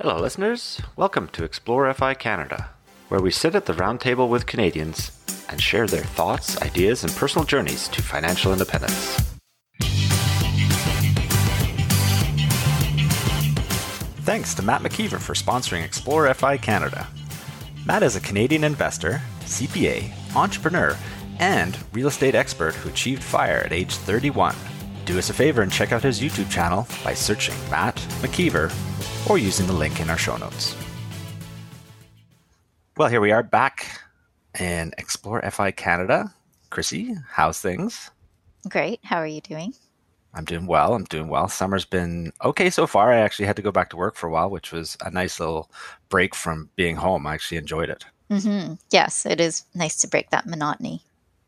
Hello, listeners. Welcome to Explore FI Canada, where we sit at the round table with Canadians and share their thoughts, ideas, and personal journeys to financial independence. Thanks to Matt McKeever for sponsoring Explore FI Canada. Matt is a Canadian investor, CPA, entrepreneur, and real estate expert who achieved FIRE at age 31. Do us a favor and check out his YouTube channel by searching Matt McKeever or using the link in our show notes. Well, here we are back in Explore FI Canada. Chrissy, how's things? Great. How are you doing? I'm doing well. I'm doing well. Summer's been okay so far. I actually had to go back to work for a while, which was a nice little break from being home. I actually enjoyed it. Mm-hmm. Yes, it is nice to break that monotony.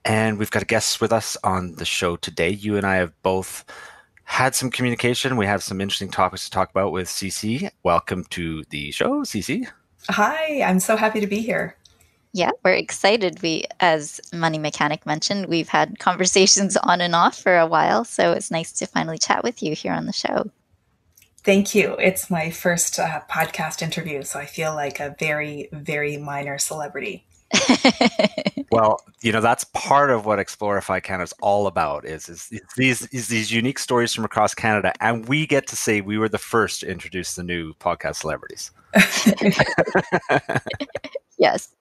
And we've got a guest with us on the show today. You and I have both had some communication. We have some interesting topics to talk about with CC. Welcome to the show, CC. Hi, I'm so happy to be here. Yeah, we're excited. We, as Money Mechanic mentioned, we've had conversations on and off for a while. So it's nice to finally chat with you here on the show. Thank you. It's my first uh, podcast interview, so I feel like a very, very minor celebrity. well, you know that's part of what Explore FI Canada is all about. Is, is is these is these unique stories from across Canada, and we get to say we were the first to introduce the new podcast celebrities. yes.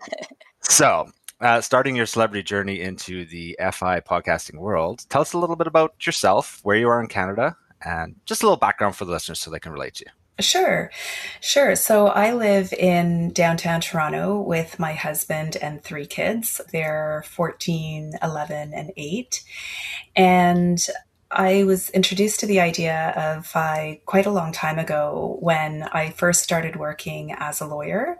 So, uh, starting your celebrity journey into the FI podcasting world, tell us a little bit about yourself, where you are in Canada, and just a little background for the listeners so they can relate to you. Sure, sure. So I live in downtown Toronto with my husband and three kids. They're 14, 11, and 8. And I was introduced to the idea of FI quite a long time ago when I first started working as a lawyer.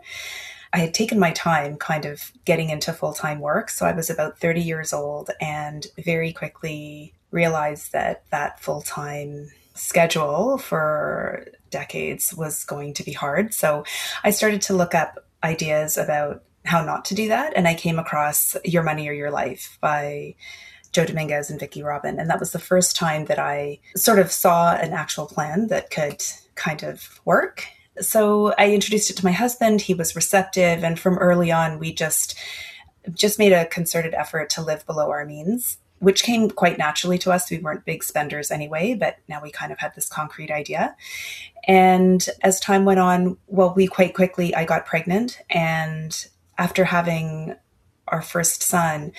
I had taken my time kind of getting into full time work. So I was about 30 years old and very quickly realized that that full time schedule for decades was going to be hard. So I started to look up ideas about how not to do that. And I came across Your Money or Your Life by Joe Dominguez and Vicki Robin. And that was the first time that I sort of saw an actual plan that could kind of work. So I introduced it to my husband. He was receptive. And from early on, we just just made a concerted effort to live below our means which came quite naturally to us. We weren't big spenders anyway, but now we kind of had this concrete idea. And as time went on, well, we quite quickly, I got pregnant. And after having our first son,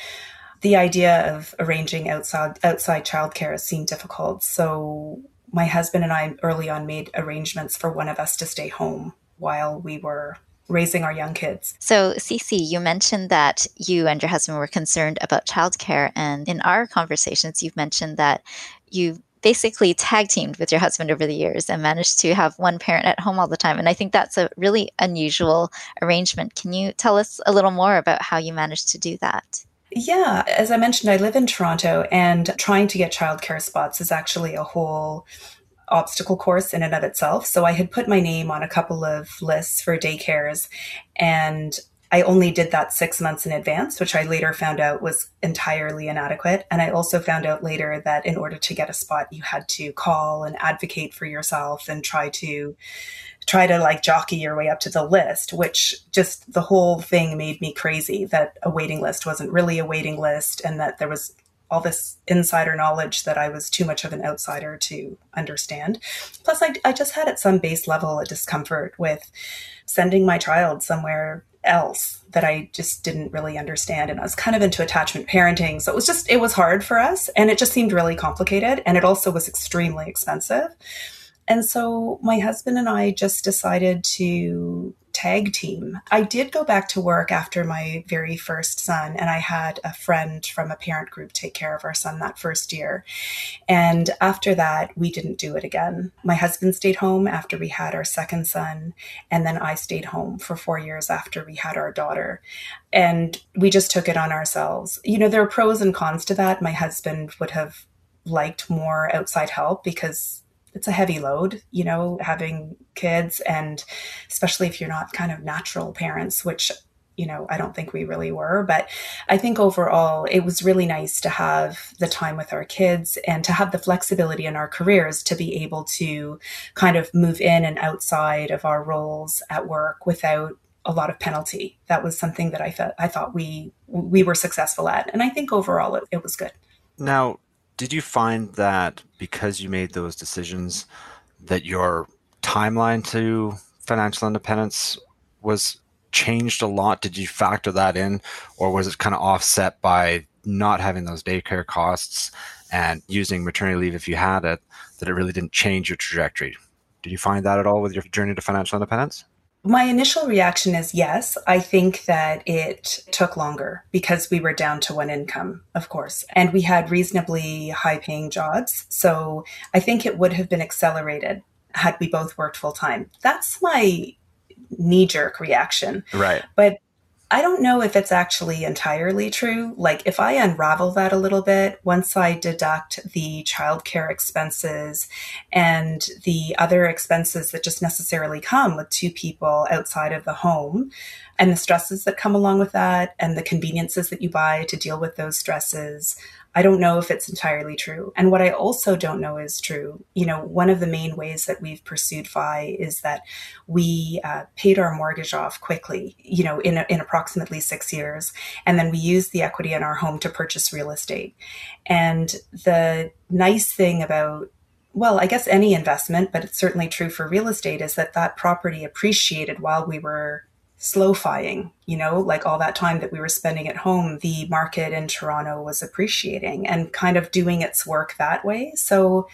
the idea of arranging outside outside childcare seemed difficult. So my husband and I early on made arrangements for one of us to stay home while we were raising our young kids. So, Cece, you mentioned that you and your husband were concerned about childcare. And in our conversations, you've mentioned that you basically tag teamed with your husband over the years and managed to have one parent at home all the time. And I think that's a really unusual arrangement. Can you tell us a little more about how you managed to do that? Yeah, as I mentioned, I live in Toronto and trying to get childcare spots is actually a whole obstacle course in and of itself. So I had put my name on a couple of lists for daycares and I only did that six months in advance, which I later found out was entirely inadequate. And I also found out later that in order to get a spot, you had to call and advocate for yourself and try to try to like jockey your way up to the list, which just the whole thing made me crazy that a waiting list wasn't really a waiting list and that there was all this insider knowledge that I was too much of an outsider to understand. Plus, I, I just had at some base level a discomfort with sending my child somewhere else that I just didn't really understand. And I was kind of into attachment parenting. So it was just, it was hard for us. And it just seemed really complicated. And it also was extremely expensive. And so my husband and I just decided to tag team. I did go back to work after my very first son, and I had a friend from a parent group take care of our son that first year. And after that, we didn't do it again. My husband stayed home after we had our second son, and then I stayed home for four years after we had our daughter. And we just took it on ourselves. You know, there are pros and cons to that. My husband would have liked more outside help because it's a heavy load, you know, having kids and especially if you're not kind of natural parents, which you know, I don't think we really were. But I think overall, it was really nice to have the time with our kids and to have the flexibility in our careers to be able to kind of move in and outside of our roles at work without a lot of penalty. That was something that I thought I thought we we were successful at, and I think overall it, it was good. Now, did you find that because you made those decisions, that your timeline to financial independence was changed a lot? Did you factor that in, or was it kind of offset by not having those daycare costs and using maternity leave if you had it? That it really didn't change your trajectory. Did you find that at all with your journey to financial independence? My initial reaction is yes. I think that it took longer because we were down to one income, of course, and we had reasonably high paying jobs. So I think it would have been accelerated had we both worked full time. That's my knee jerk reaction. Right. But I don't know if it's actually entirely true. Like, if I unravel that a little bit, once I deduct the childcare expenses and the other expenses that just necessarily come with two people outside of the home, and the stresses that come along with that, and the conveniences that you buy to deal with those stresses, I don't know if it's entirely true. And what I also don't know is true. You know, one of the main ways that we've pursued FI is that we uh, paid our mortgage off quickly, you know, in, in approximately six years. And then we used the equity in our home to purchase real estate. And the nice thing about well, I guess any investment, but it's certainly true for real estate, is that that property appreciated while we were slow-fying, you know, like all that time that we were spending at home, the market in Toronto was appreciating and kind of doing its work that way. So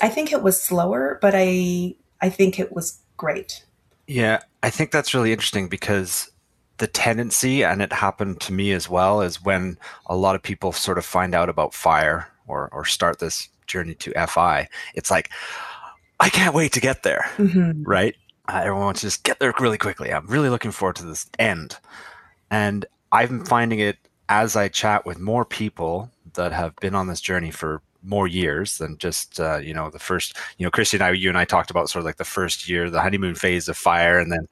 I think it was slower, but I I think it was great. Yeah, I think that's really interesting because the tendency, and it happened to me as well, is when a lot of people sort of find out about fire or or start this journey to FI, it's like, I can't wait to get there. Mm-hmm. Right. Uh, everyone wants to just get there really quickly. I'm really looking forward to this end. And I'm finding it as I chat with more people that have been on this journey for more years than just uh, you know the first you know christy and i you and i talked about sort of like the first year the honeymoon phase of fire and then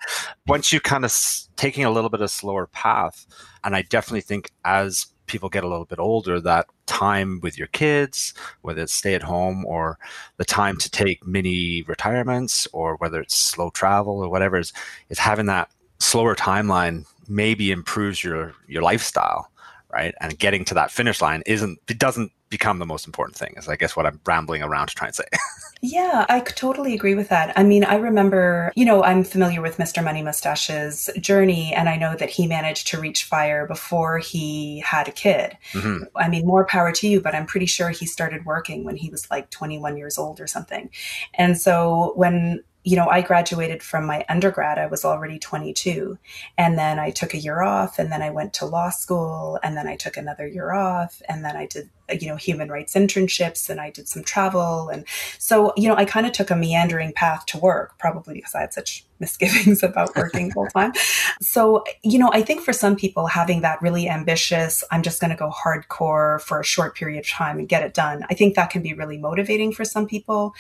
once you kind of s- taking a little bit of slower path and i definitely think as people get a little bit older, that time with your kids, whether it's stay at home or the time to take mini retirements or whether it's slow travel or whatever is, is having that slower timeline maybe improves your your lifestyle, right? And getting to that finish line isn't it doesn't become the most important thing is i guess what i'm rambling around to try and say yeah i totally agree with that. I mean i remember you know i'm familiar with mr money mustache's journey and i know that he managed to reach fire before he had a kid. Mm-hmm. i mean more power to you but i'm pretty sure he started working when he was like 21 years old or something. And so when you know, I graduated from my undergrad, I was already 22. And then I took a year off, and then I went to law school, and then I took another year off, and then I did, you know, human rights internships, and I did some travel. And so, you know, I kind of took a meandering path to work, probably because I had such misgivings about working full time. So, you know, I think for some people, having that really ambitious, I'm just going to go hardcore for a short period of time and get it done, I think that can be really motivating for some people.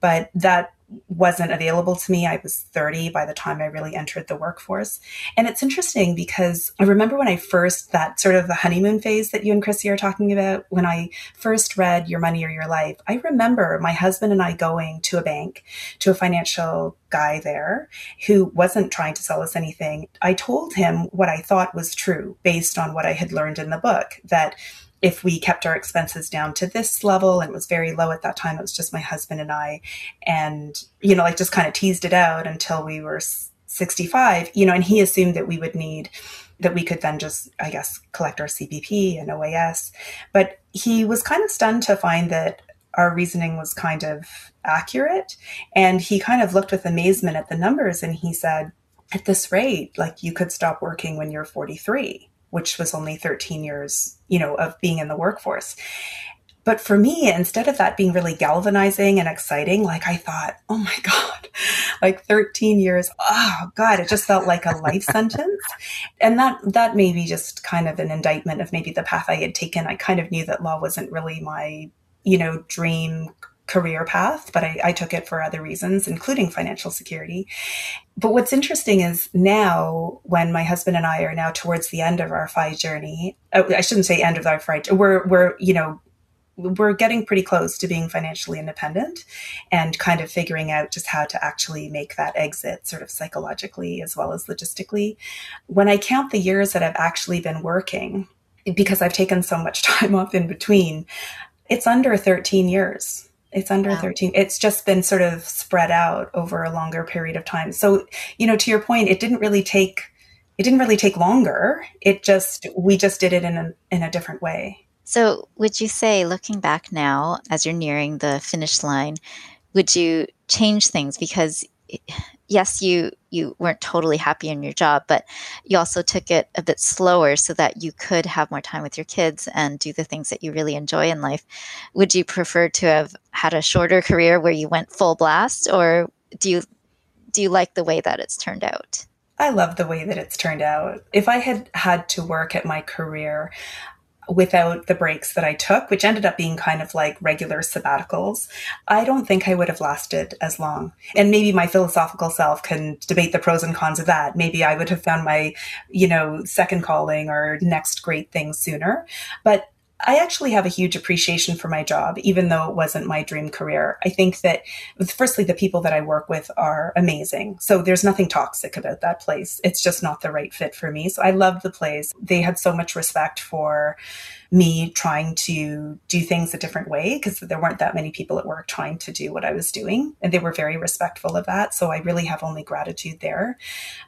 But that wasn't available to me. I was 30 by the time I really entered the workforce. And it's interesting because I remember when I first, that sort of the honeymoon phase that you and Chrissy are talking about, when I first read Your Money or Your Life, I remember my husband and I going to a bank, to a financial guy there who wasn't trying to sell us anything. I told him what I thought was true based on what I had learned in the book that if we kept our expenses down to this level and it was very low at that time it was just my husband and i. And you know like just kind of teased it out until we were 65 you know and he assumed that we would need that we could then just i guess collect our cpp and oas but he was kind of stunned to find that our reasoning was kind of accurate. And he kind of looked with amazement at the numbers and he said at this rate like you could stop working when you're 43 which was only 13 years, you know, of being in the workforce. But for me, instead of that being really galvanizing and exciting, like I thought, oh my God, like 13 years, oh God, it just felt like a life sentence. And that, that may be just kind of an indictment of maybe the path I had taken. I kind of knew that law wasn't really my, you know, dream career path, but I, I, took it for other reasons, including financial security. But what's interesting is now, when my husband and I are now towards the end of our FI journey, oh, I shouldn't say end of our FI, we're, we're, you know, we're getting pretty close to being financially independent and kind of figuring out just how to actually make that exit sort of psychologically as well as logistically. When I count the years that I've actually been working, because I've taken so much time off in between, it's under 13 years. It's under wow. 13. It's just been sort of spread out over a longer period of time. So, you know, to your point, it didn't really take it didn't really take longer. It just we just did it in a in a different way. So, would you say looking back now as you're nearing the finish line, would you change things because yes, you you weren't totally happy in your job, but you also took it a bit slower so that you could have more time with your kids and do the things that you really enjoy in life. Would you prefer to have had a shorter career where you went full blast, or do you do you like the way that it's turned out? I love the way that it's turned out. If I had had to work at my career, without the breaks that I took, which ended up being kind of like regular sabbaticals, I don't think I would have lasted as long. And maybe my philosophical self can debate the pros and cons of that. Maybe I would have found my, you know, second calling or next great thing sooner. But I actually have a huge appreciation for my job, even though it wasn't my dream career. I think that, firstly, the people that I work with are amazing. So there's nothing toxic about that place. It's just not the right fit for me. So I love the place. They had so much respect for me trying to do things a different way because there weren't that many people at work trying to do what I was doing. And they were very respectful of that. So I really have only gratitude there.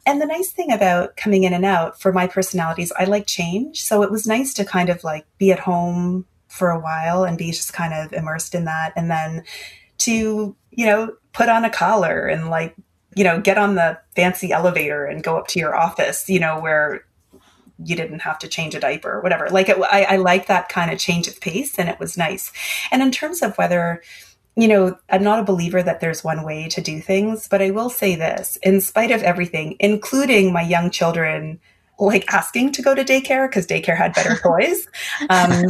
And the nice thing about coming in and out for my personalities, I like change. So it was nice to kind of like be at home for a while and be just kind of immersed in that. And then to, you know, put on a collar and like you know, get on the fancy elevator and go up to your office, you know, where you didn't have to change a diaper or whatever. Like it, I, I like that kind of change of pace, and it was nice. And in terms of whether you know, I'm not a believer that there's one way to do things, but I will say this in spite of everything, including my young children like asking to go to daycare because daycare had better toys. Um,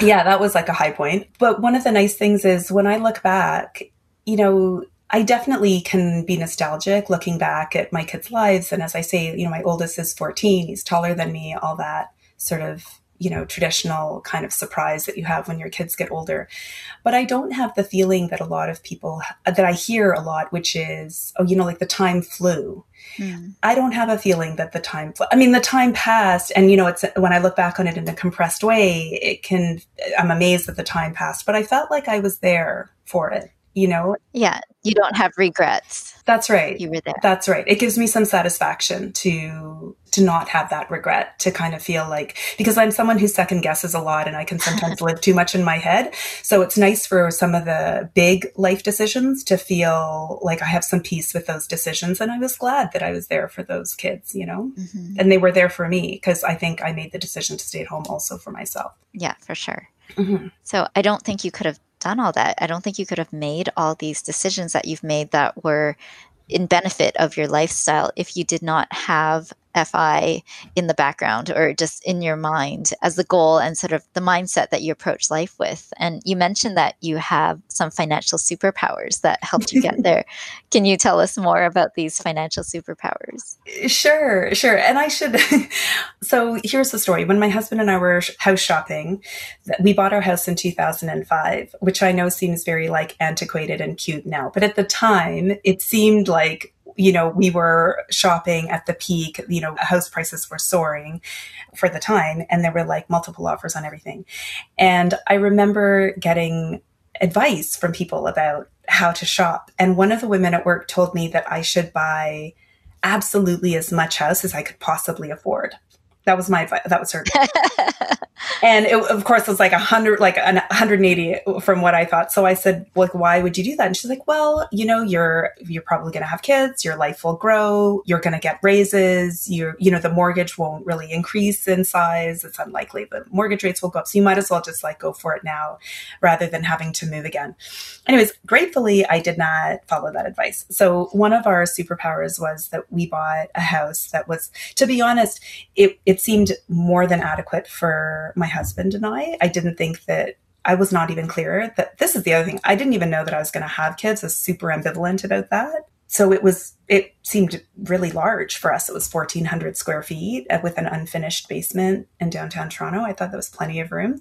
yeah, that was like a high point. But one of the nice things is when I look back, you know, I definitely can be nostalgic looking back at my kids' lives. And as I say, you know, my oldest is 14, he's taller than me, all that sort of, you know, traditional kind of surprise that you have when your kids get older. But I don't have the feeling that a lot of people, that I hear a lot, which is, oh, you know, like the time flew. Mm. I don't have a feeling that the time, flew. I mean, the time passed, and you know, it's when I look back on it in a compressed way, it can, I'm amazed that the time passed, but I felt like I was there for it you know? Yeah, you don't have regrets. That's right. You were there. That's right. It gives me some satisfaction to to not have that regret, to kind of feel like because I'm someone who second guesses a lot and I can sometimes live too much in my head. So it's nice for some of the big life decisions to feel like I have some peace with those decisions and I was glad that I was there for those kids, you know? Mm-hmm. And they were there for me because I think I made the decision to stay at home also for myself. Yeah, for sure. Mm-hmm. So I don't think you could have done all that. I don't think you could have made all these decisions that you've made that were in benefit of your lifestyle if you did not have FI in the background or just in your mind as the goal and sort of the mindset that you approach life with. And you mentioned that you have some financial superpowers that helped you get there. Can you tell us more about these financial superpowers? Sure, sure. And I should. so here's the story. When my husband and I were house shopping, we bought our house in 2005, which I know seems very like antiquated and cute now. But at the time, it seemed like you know, we were shopping at the peak, you know, house prices were soaring for the time and there were like multiple offers on everything. And I remember getting advice from people about how to shop. And one of the women at work told me that I should buy absolutely as much house as I could possibly afford. That was my advice. That was her. and it, of course, it was like a hundred, like an 180 from what I thought. So I said, like, why would you do that? And she's like, well, you know, you're, you're probably going to have kids. Your life will grow. You're going to get raises. You're, you know, the mortgage won't really increase in size. It's unlikely the mortgage rates will go up. So you might as well just like go for it now rather than having to move again. Anyways, gratefully, I did not follow that advice. So one of our superpowers was that we bought a house that was, to be honest, it, it it seemed more than adequate for my husband and I. I didn't think that I was not even clear that this is the other thing. I didn't even know that I was going to have kids. I was super ambivalent about that. So it was, it seemed really large for us. It was 1,400 square feet uh, with an unfinished basement in downtown Toronto. I thought that was plenty of room.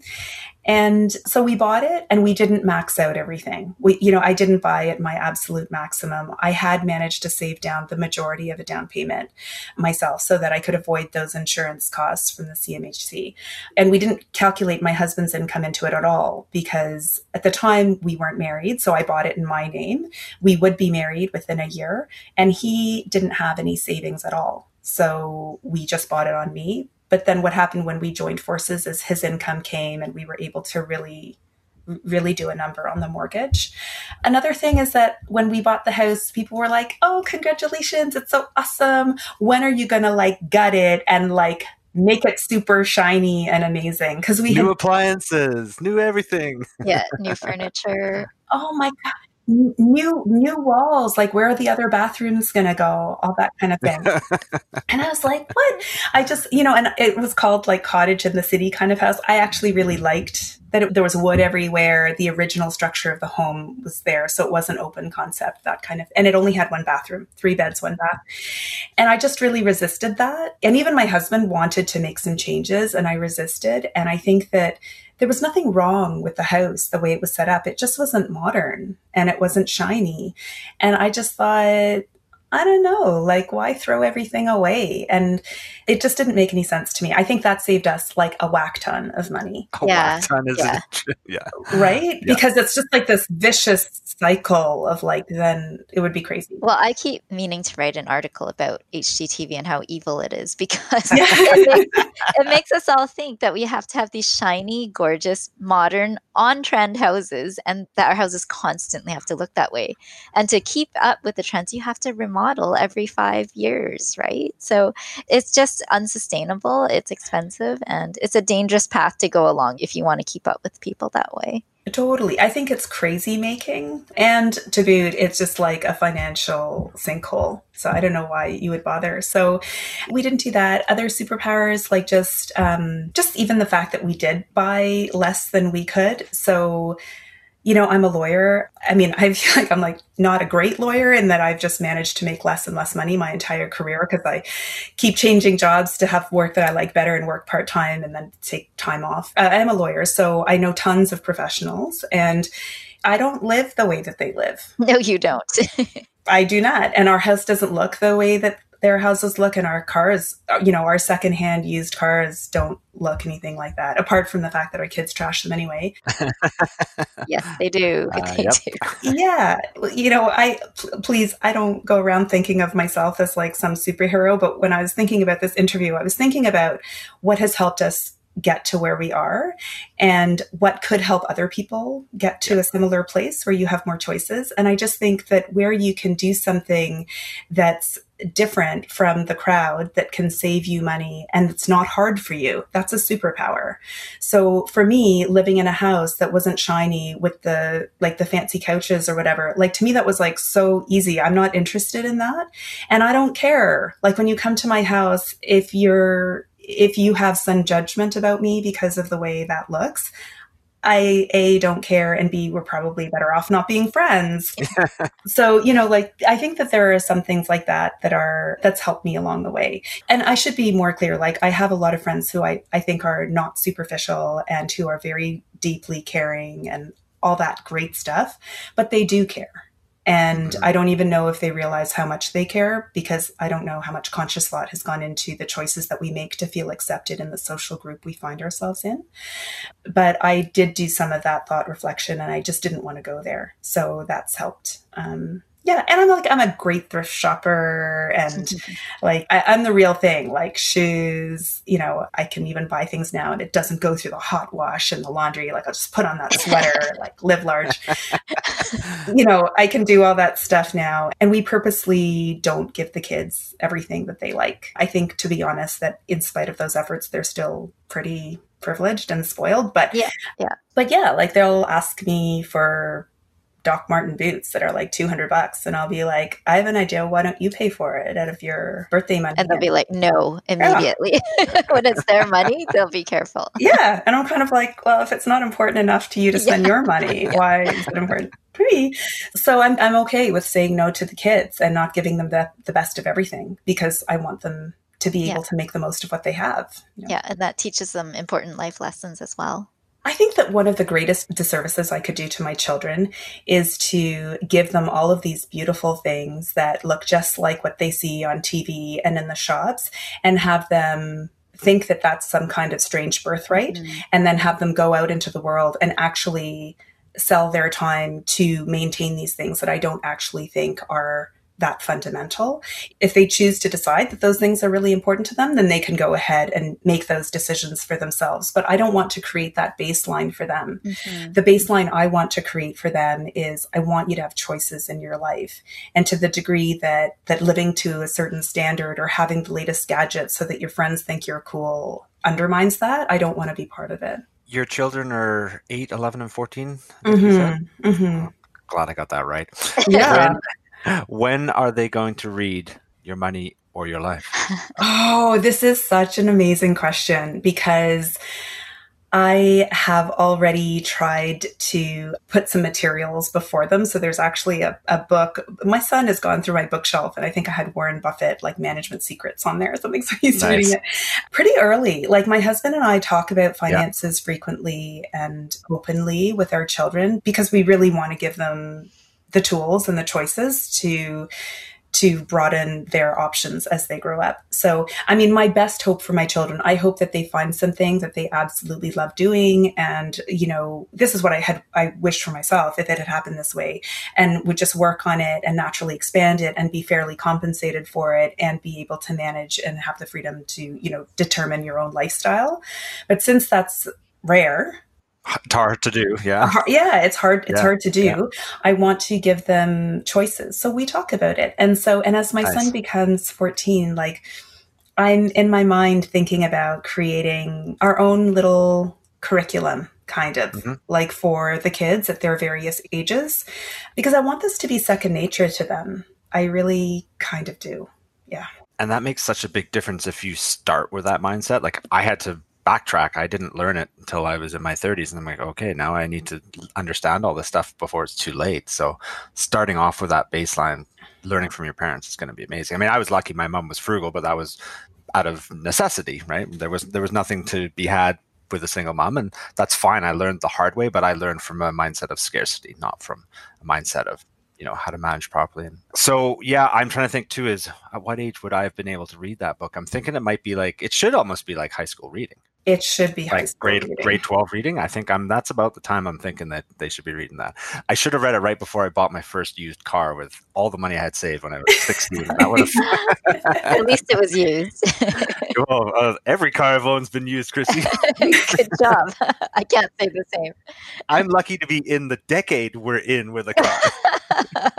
And so we bought it and we didn't max out everything. We, you know, I didn't buy it my absolute maximum. I had managed to save down the majority of a down payment myself so that I could avoid those insurance costs from the CMHC. And we didn't calculate my husband's income into it at all because at the time we weren't married. So I bought it in my name. We would be married within a year and he didn't have any savings at all. So we just bought it on me but then what happened when we joined forces is his income came and we were able to really really do a number on the mortgage. Another thing is that when we bought the house, people were like, "Oh, congratulations, it's so awesome. When are you going to like gut it and like make it super shiny and amazing?" Cuz we new had- appliances, new everything. Yeah, new furniture. oh my god new new walls like where are the other bathrooms going to go? All that kind of thing. And i was like what? I just you know and it was called like cottage in the city kind of house. I actually really liked that it, there was wood everywhere. The original structure of the home was there so it was an open concept that kind of and it only had one bathroom three beds one bath. And i just really resisted that. And even my husband wanted to make some changes and i resisted. And i think that there was nothing wrong with the house the way it was set up. It just wasn't modern and it wasn't shiny. And I just thought, I don't know, like why throw everything away? And it just didn't make any sense to me. I think that saved us like a whack ton of money. A yeah. whack ton is yeah. yeah. Right? Yeah. Because it's just like this vicious cycle of like then it would be crazy. Well, I keep meaning to write an article about HGTV and how evil it is because it, makes, it makes us all think that we have to have these shiny, gorgeous, modern, on-trend houses and that our houses constantly have to look that way. And to keep up with the trends, you have to remodel every 5 years, right? So it's just unsustainable, it's expensive and it's a dangerous path to go along if you want to keep up with people that way. Totally. I think it's crazy making. And to boot, it's just like a financial sinkhole. So I don't know why you would bother. So we didn't do that. Other superpowers, like just, um, just even the fact that we did buy less than we could. So you know, I'm a lawyer. I mean, I feel like I'm like not a great lawyer in that I've just managed to make less and less money my entire career because I keep changing jobs to have work that I like better and work part time and then take time off. Uh, I am a lawyer, so I know tons of professionals and I don't live the way that they live. No, you don't. I do not. And our house doesn't look the way that their houses look and our cars you know our secondhand used cars don't look anything like that apart from the fact that our kids trash them anyway. Yes they do. Uh, they yep. do. Yeah. You know i please i don't go around thinking of myself as like some superhero but when i was thinking about this interview i was thinking about what has helped us get to where we are and what could help other people get to a similar place where you have more choices. And I just think that where you can do something that's different from the crowd that can save you money and it's not hard for you. That's a superpower. So for me, living in a house that wasn't shiny with the like the fancy couches or whatever, like to me that was like so easy. I'm not interested in that. And I don't care. Like when you come to my house, if you're if you have some judgment about me because of the way that looks, I A don't care and B we're probably better off not being friends. so, you know, like I think that there are some things like that that are that's helped me along the way. And I should be more clear like I have a lot of friends who I I think are not superficial and who are very deeply caring and all that great stuff, but they do care. And mm-hmm. I don't even know if they realize how much they care because I don't know how much conscious thought has gone into the choices that we make to feel accepted in the social group we find ourselves in. But I did do some of that thought reflection and I just didn't want to go there. So that's helped. Um, yeah and i'm like i'm a great thrift shopper and like I, am the real thing like shoes you know i can even buy things now and it doesn't go through the hot wash and the laundry like i'll just put on that sweater like live large. You know i can do all that stuff now and we purposely don't give the kids everything that they like. I think to be honest that in spite of those efforts they're still pretty privileged and spoiled but yeah yeah. but yeah like they'll ask me for Doc Marten boots that are like 200 bucks. And I'll be like, I have an idea. Why don't you pay for it out of your birthday money? And they'll be like, no, immediately. Yeah. when it's their money, they'll be careful. Yeah. And I'm kind of like, well, if it's not important enough to you to spend yeah. your money, why is it important? me? So I'm, I'm okay with saying no to the kids and not giving them the, the best of everything because I want them to be able to make the most of what they have. You know? Yeah. And that teaches them important life lessons as well. I think that one of the greatest disservices I could do to my children is to give them all of these beautiful things that look just like what they see on TV and in the shops and have them think that that's some kind of strange birthright mm. and then have them go out into the world and actually sell their time to maintain these things that I don't actually think are that fundamental. If they choose to decide that those things are really important to them, then they can go ahead and make those decisions for themselves. But I don't want to create that baseline for them. Mm-hmm. The baseline I want to create for them is I want you to have choices in your life. And to the degree that that living to a certain standard or having the latest gadget so that your friends think you're cool undermines that, I don't want to be part of it. Your children are 8, 11 and 14? Mm-hmm. Mm-hmm. Oh, glad I got that right. Yeah. When, are they going to read Your Money or Your Life? oh, this is such an amazing question because I have already tried to put some materials before them. So there's actually a, a, book. My son has gone through my bookshelf, and I think I had Warren Buffett, like Management Secrets, on there or something. So he's nice. reading it pretty early. Like my husband and I talk about finances yeah. frequently and openly with our children because we really want to give them the tools and the choices to to broaden their options as they grow up. So, I mean, my best hope for my children, I hope that they find something that they absolutely love doing. And, you know, this is what I had, I wished for myself if it had happened this way and would just work on it and naturally expand it and be fairly compensated for it and be able to manage and have the freedom to, you know, determine your own lifestyle. But since that's rare, hard to do yeah yeah it's hard it's yeah. hard to do yeah. i want to give them choices so we talk about it and so and as my nice. son becomes 14 like i'm in my mind thinking about creating our own little curriculum kind of mm-hmm. like for the kids at their various ages because i want this to be second nature to them i really kind of do yeah and that makes such a big difference if you start with that mindset like i had to backtrack. I didn't learn it until I was in my 30s. And I'm like, okay, now I need to understand all this stuff before it's too late. So starting off with that baseline, learning from your parents is going to be amazing. I mean, I was lucky my mom was frugal, but that was out of necessity, right? There was there was nothing to be had with a single mom and that's fine. I learned the hard way, but I learned from a mindset of scarcity, not from a mindset of you know how to manage properly and so yeah i'm trying to think too is at what age would i have been able to read that book i'm thinking it might be like it should almost be like high school reading it should be like grade reading. grade 12 reading i think i'm that's about the time i'm thinking that they should be reading that i should have read it right before i bought my first used car with all the money i had saved when i was 16 that would have at least it was used well uh, every car i've owned's been used chrissy good job i can't say the same i'm lucky to be in the decade we're in with a car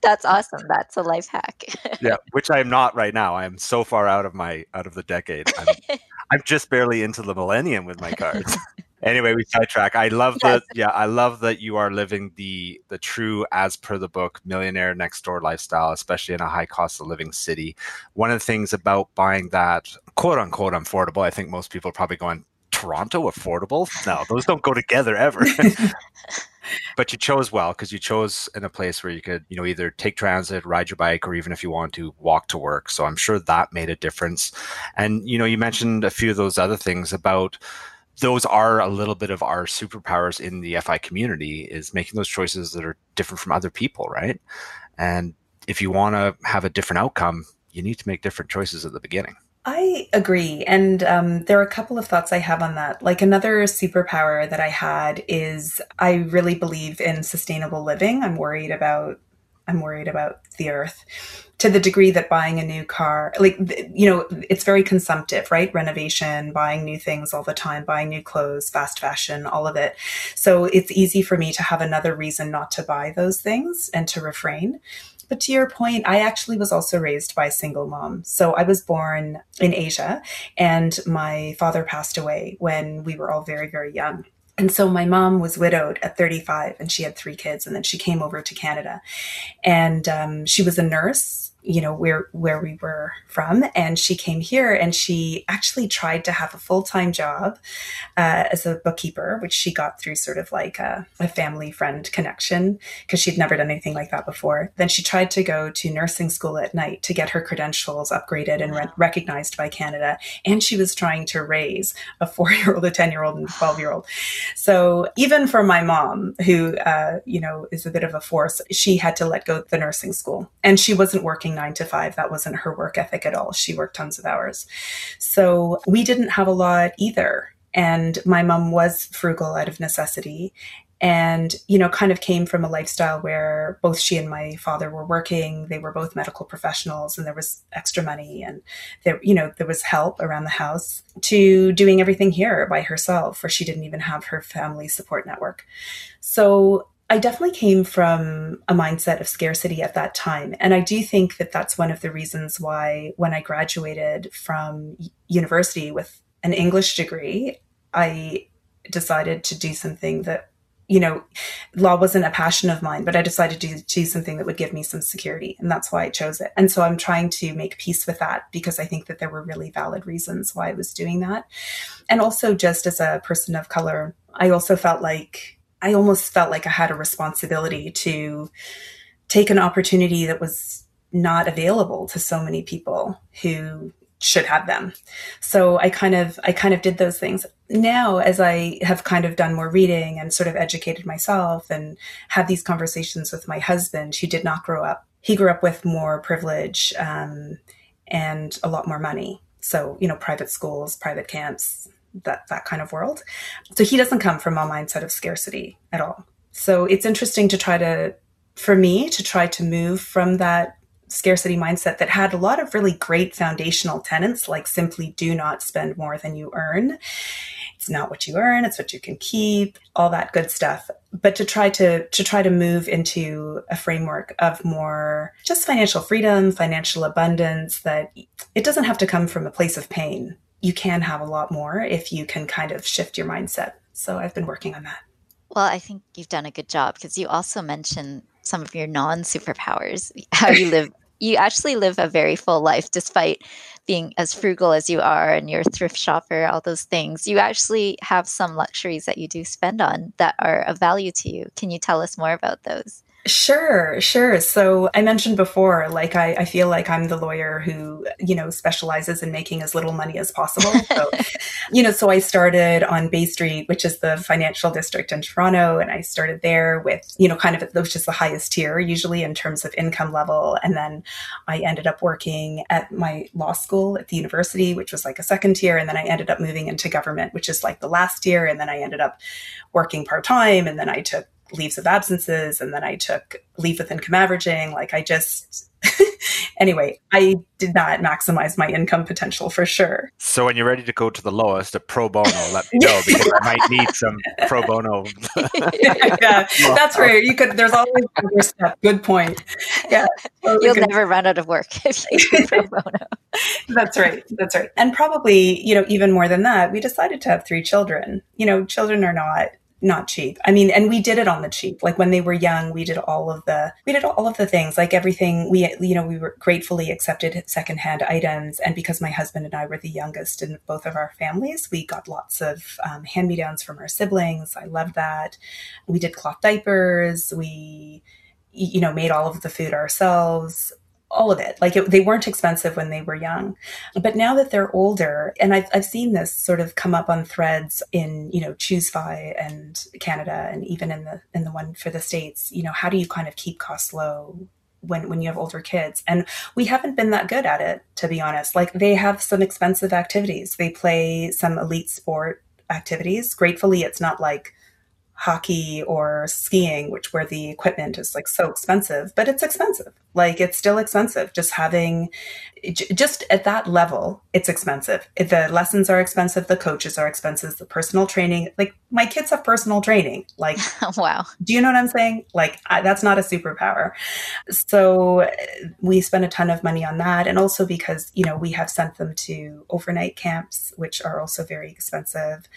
that's awesome. That's a life hack. yeah, which I am not right now. I am so far out of my out of the decade. I'm, I'm just barely into the millennium with my cards. anyway, we sidetrack. I love yes. that. Yeah, I love that you are living the the true, as per the book, millionaire next door lifestyle, especially in a high cost of living city. One of the things about buying that quote unquote affordable, I think most people are probably going, Toronto affordable? No, those don't go together ever. but you chose well because you chose in a place where you could, you know, either take transit, ride your bike, or even if you want to walk to work. So I'm sure that made a difference. And you know, you mentioned a few of those other things about those are a little bit of our superpowers in the FI community is making those choices that are different from other people, right? And if you want to have a different outcome, you need to make different choices at the beginning. I agree. And um, there are a couple of thoughts I have on that. Like another superpower that I had is I really believe in sustainable living. I'm worried about I'm worried about the earth to the degree that buying a new car, like, you know, it's very consumptive, right? Renovation, buying new things all the time, buying new clothes, fast fashion, all of it. So it's easy for me to have another reason not to buy those things and to refrain. But to your point, I actually was also raised by a single mom. So I was born in Asia and my father passed away when we were all very, very young. And so my mom was widowed at 35 and she had three kids. And then she came over to Canada and um, she was a nurse you know where where we were from. And she came here and she actually tried to have a full-time job uh, as a bookkeeper which she got through sort of like a, a family friend connection because she'd never done anything like that before. Then she tried to go to nursing school at night to get her credentials upgraded and re- recognized by canada. And she was trying to raise a four-year-old a 10-year-old and a 12-year-old so even for my mom who uh, you know is a bit of a force she had to let go the nursing school. And she wasn't working working nine to five. That wasn't her work ethic at all. She worked tons of hours. So we didn't have a lot either. And my mom was frugal out of necessity and you know kind of came from a lifestyle where both she and my father were working they were both medical professionals and there was extra money and there you know there was help around the house to doing everything here by herself where she didn't even have her family support network so I definitely came from a mindset of scarcity at that time. And I do think that that's one of the reasons why, when I graduated from university with an English degree, I decided to do something that, you know, law wasn't a passion of mine, but I decided to do something that would give me some security. And that's why I chose it. And so I'm trying to make peace with that because I think that there were really valid reasons why I was doing that. And also, just as a person of color, I also felt like I almost felt like I had a responsibility to take an opportunity that was not available to so many people who should have them. So I kind of I kind of did those things. Now as I have kind of done more reading and sort of educated myself and had these conversations with my husband who did not grow up. He grew up with more privilege um, and a lot more money. So, you know, private schools, private camps, that that kind of world. So he doesn't come from a mindset of scarcity at all. So it's interesting to try to for me to try to move from that scarcity mindset that had a lot of really great foundational tenets like simply do not spend more than you earn. It's not what you earn, it's what you can keep, all that good stuff. But to try to to try to move into a framework of more just financial freedom, financial abundance that it doesn't have to come from a place of pain you can have a lot more if you can kind of shift your mindset. So I've been working on that. Well, I think you've done a good job because you also mentioned some of your non superpowers, how you live. you actually live a very full life despite being as frugal as you are and you're a thrift shopper, all those things. You actually have some luxuries that you do spend on that are of value to you. Can you tell us more about those? Sure, sure. So I mentioned before, like I, I, feel like I'm the lawyer who, you know, specializes in making as little money as possible. So, you know, so I started on Bay Street, which is the financial district in Toronto, and I started there with, you know, kind of which is the highest tier usually in terms of income level. And then I ended up working at my law school at the university, which was like a second tier, and then I ended up moving into government, which is like the last tier, and then I ended up working part time, and then I took leaves of absences and then I took leave with income averaging. Like I just, anyway, I did not maximize my income potential for sure. So when you're ready to go to the lowest, a pro bono, let me know because I might need some pro bono. yeah, yeah, that's right. You could, there's always another step. Good point. Yeah. You'll never run out of work if you do pro bono. that's right. That's right. And probably, you know, even more than that, we decided to have three children. You know, children are not not cheap. I mean, and we did it on the cheap. Like when they were young, we did all of the we did all of the things, like everything. We you know we were gratefully accepted secondhand items, and because my husband and I were the youngest in both of our families, we got lots of um, hand me downs from our siblings. I love that. We did cloth diapers. We you know made all of the food ourselves all of it. Like it, they weren't expensive when they were young, but now that they're older, and I've I've seen this sort of come up on threads in you know ChooseFi and Canada, and even in the in the one for the states. You know, how do you kind of keep costs low? When, when you have older kids and we haven't been that good at it to be honest like they have some expensive activities they play some elite sport activities gratefully it's not like hockey or skiing, which where the equipment is like so expensive, but it's expensive. Like it's still expensive. Just having just at that level, it's expensive. The lessons are expensive, the coaches are expensive, the personal training. Like my kids have personal training. Like, oh, wow. Do you know what I'm saying? Like, I, that's not a superpower. So we spend a ton of money on that. And also because, you know, we have sent them to overnight camps, which are also very expensive.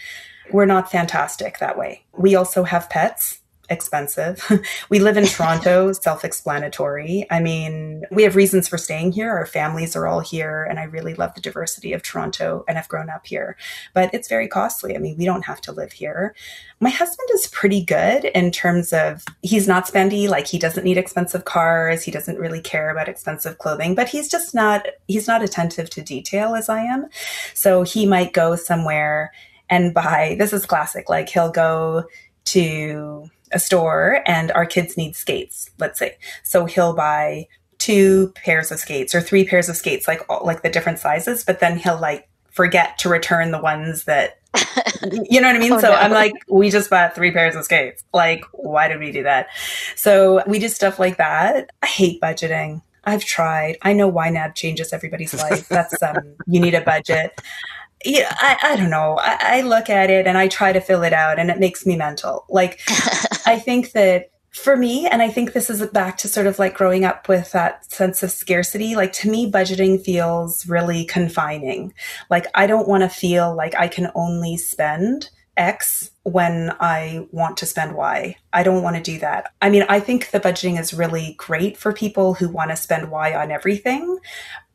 We're not fantastic that way. We also have pets expensive. we live in Toronto, self explanatory. I mean, we have reasons for staying here. Our families are all here, and I really love the diversity of Toronto and have grown up here. But it's very costly. I mean, we don't have to live here. My husband is pretty good in terms of he's not spendy, like he doesn't need expensive cars, he doesn't really care about expensive clothing, but he's just not he's not attentive to detail as I am. So he might go somewhere and buy this is classic, like he'll go to a store and our kids need skates, let's say. So he'll buy two pairs of skates or three pairs of skates, like all, like the different sizes, but then he'll like forget to return the ones that you know what I mean? oh, so no. I'm like, we just bought three pairs of skates. Like, why did we do that? So we do stuff like that. I hate budgeting. I've tried. I know YNAB changes everybody's life. That's um you need a budget yeah, I, I don't know. I, I look at it and I try to fill it out and it makes me mental. Like, I think that for me, and I think this is back to sort of like growing up with that sense of scarcity. Like to me, budgeting feels really confining. Like I don't want to feel like I can only spend X when I want to spend Y. I don't want to do that. I mean, I think the budgeting is really great for people who want to spend Y on everything,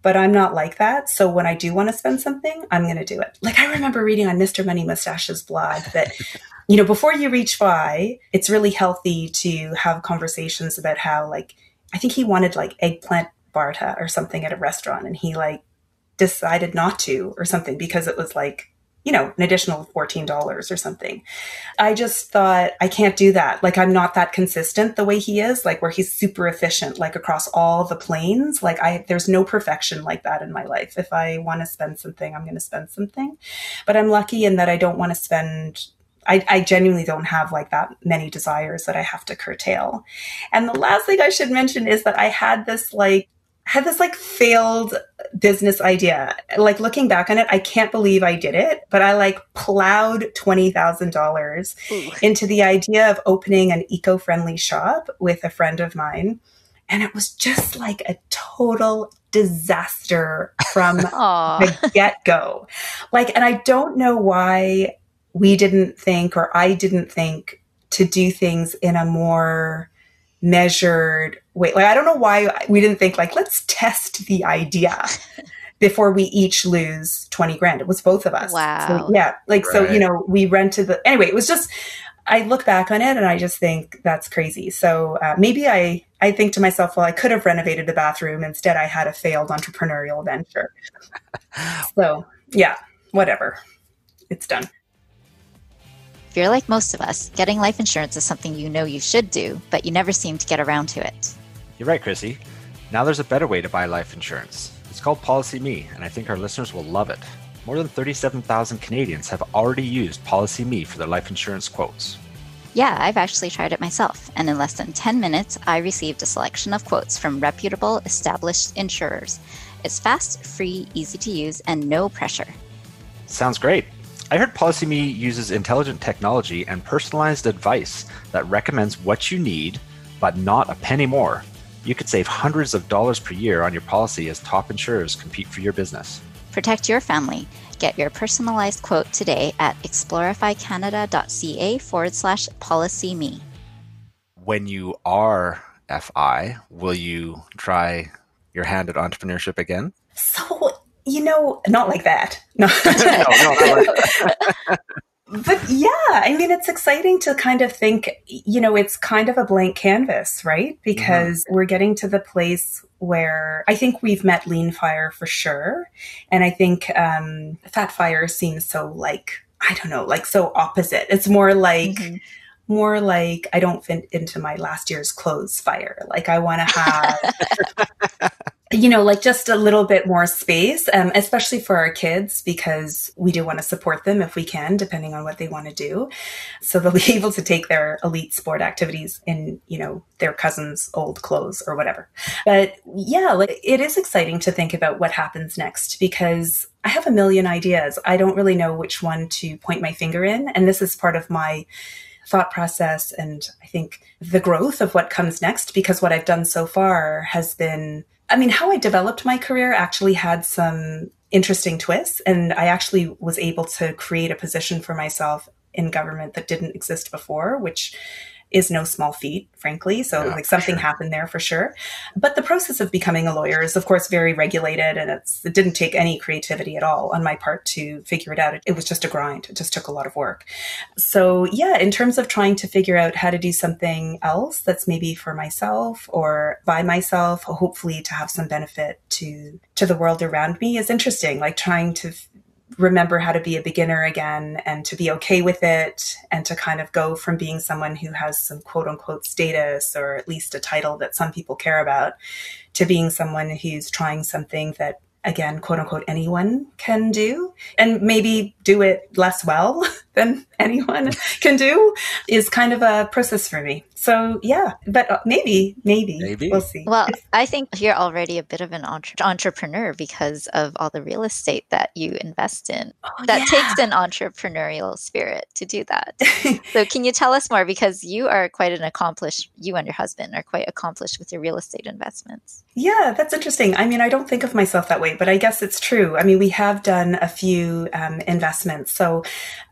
but I'm not like that. So when I do want to spend something, I'm going to do it. Like I remember reading on Mr. Money Mustache's blog that, you know, before you reach Y, it's really healthy to have conversations about how, like, I think he wanted like eggplant barta or something at a restaurant and he like decided not to or something because it was like you know, an additional $14 or something. I just thought, I can't do that. Like, I'm not that consistent the way he is, like, where he's super efficient, like across all the planes. Like, I, there's no perfection like that in my life. If I want to spend something, I'm going to spend something. But I'm lucky in that I don't want to spend I, I, genuinely don't have like that many desires that I have to curtail. And the last thing I should mention is that I had this like had this like failed business idea. Like looking back on it, I can't believe I did it, but I like plowed $20,000 into the idea of opening an eco friendly shop with a friend of mine. And it was just like a total disaster from the get go. Like, and I don't know why we didn't think or I didn't think to do things in a more measured way. Like, I don't know why we didn't think, like, let's test the idea before we each lose 20 grand. It was both of us. Wow. So, yeah. Like, right. so, you know, we rented the, anyway, it was just, I look back on it and I just think that's crazy. So uh, maybe I, I think to myself, well, I could have renovated the bathroom. Instead, I had a failed entrepreneurial venture. so yeah, whatever. It's done If you're like most of us, getting life insurance is something you know you should do, but you never seem to get around to it. You're right, Chrissy. Now there's a better way to buy life insurance. It's called PolicyMe, and I think our listeners will love it. More than 37,000 Canadians have already used PolicyMe for their life insurance quotes. Yeah, I've actually tried it myself, and in less than 10 minutes, I received a selection of quotes from reputable, established insurers. It's fast, free, easy to use, and no pressure. Sounds great. I heard PolicyMe uses intelligent technology and personalized advice that recommends what you need, but not a penny more. You could save hundreds of dollars per year on your policy as top insurers compete for your business. Protect your family. Get your personalized quote today at exploreficanada.ca forward slash policy me. When you are FI, will you try your hand at entrepreneurship again? So you know, not like that. No. no, no but yeah, I mean, it's exciting to kind of think, you know, it's kind of a blank canvas, right? Because mm-hmm. we're getting to the place where I think we've met lean fire for sure. And I think um, fat fire seems so like, I don't know, like so opposite. It's more like, mm-hmm more like I don't fit into my last year's clothes fire. Like I want to have you know, like just a little bit more space, um, especially for our kids, because we do want to support them if we can, depending on what they want to do. So they'll be able to take their elite sport activities in, you know, their cousin's old clothes or whatever. But yeah, like it is exciting to think about what happens next because I have a million ideas. I don't really know which one to point my finger in. And this is part of my thought process and I think the growth of what comes next because what I've done so far has been I mean, how I developed my career actually had some interesting twists. And I actually was able to create a position for myself in government that didn't exist before, which is no small feat, frankly. So yeah, like something sure. happened there for sure. But the process of becoming a lawyer is of course very regulated and it didn't take any creativity at all on my part to figure it out. It, it was just a grind. It just took a lot of work. So yeah, in terms of trying to figure out how to do something else that's maybe for myself or by myself, hopefully to have some benefit to to the world around me is interesting. Like trying to remember how to be a beginner again and to be okay with it and to kind of go from being someone who has some quote unquote status or at least a title that some people care about to being someone who's trying something that again, quote unquote, anyone can do. And maybe do it less well than anyone can do is kind of a process for me. So yeah, but uh, maybe, maybe, maybe, we'll see. Well, I think you're already a bit of an entre- entrepreneur because of all the real estate that you invest in. Oh, that yeah. takes an entrepreneurial spirit to do that. so can you tell us more because you are quite an accomplished, you and your husband are quite accomplished with your real estate investments. Yeah, that's interesting. I mean, I don't think of myself that way, but I guess it's true. I mean, we have done a few um, investments. So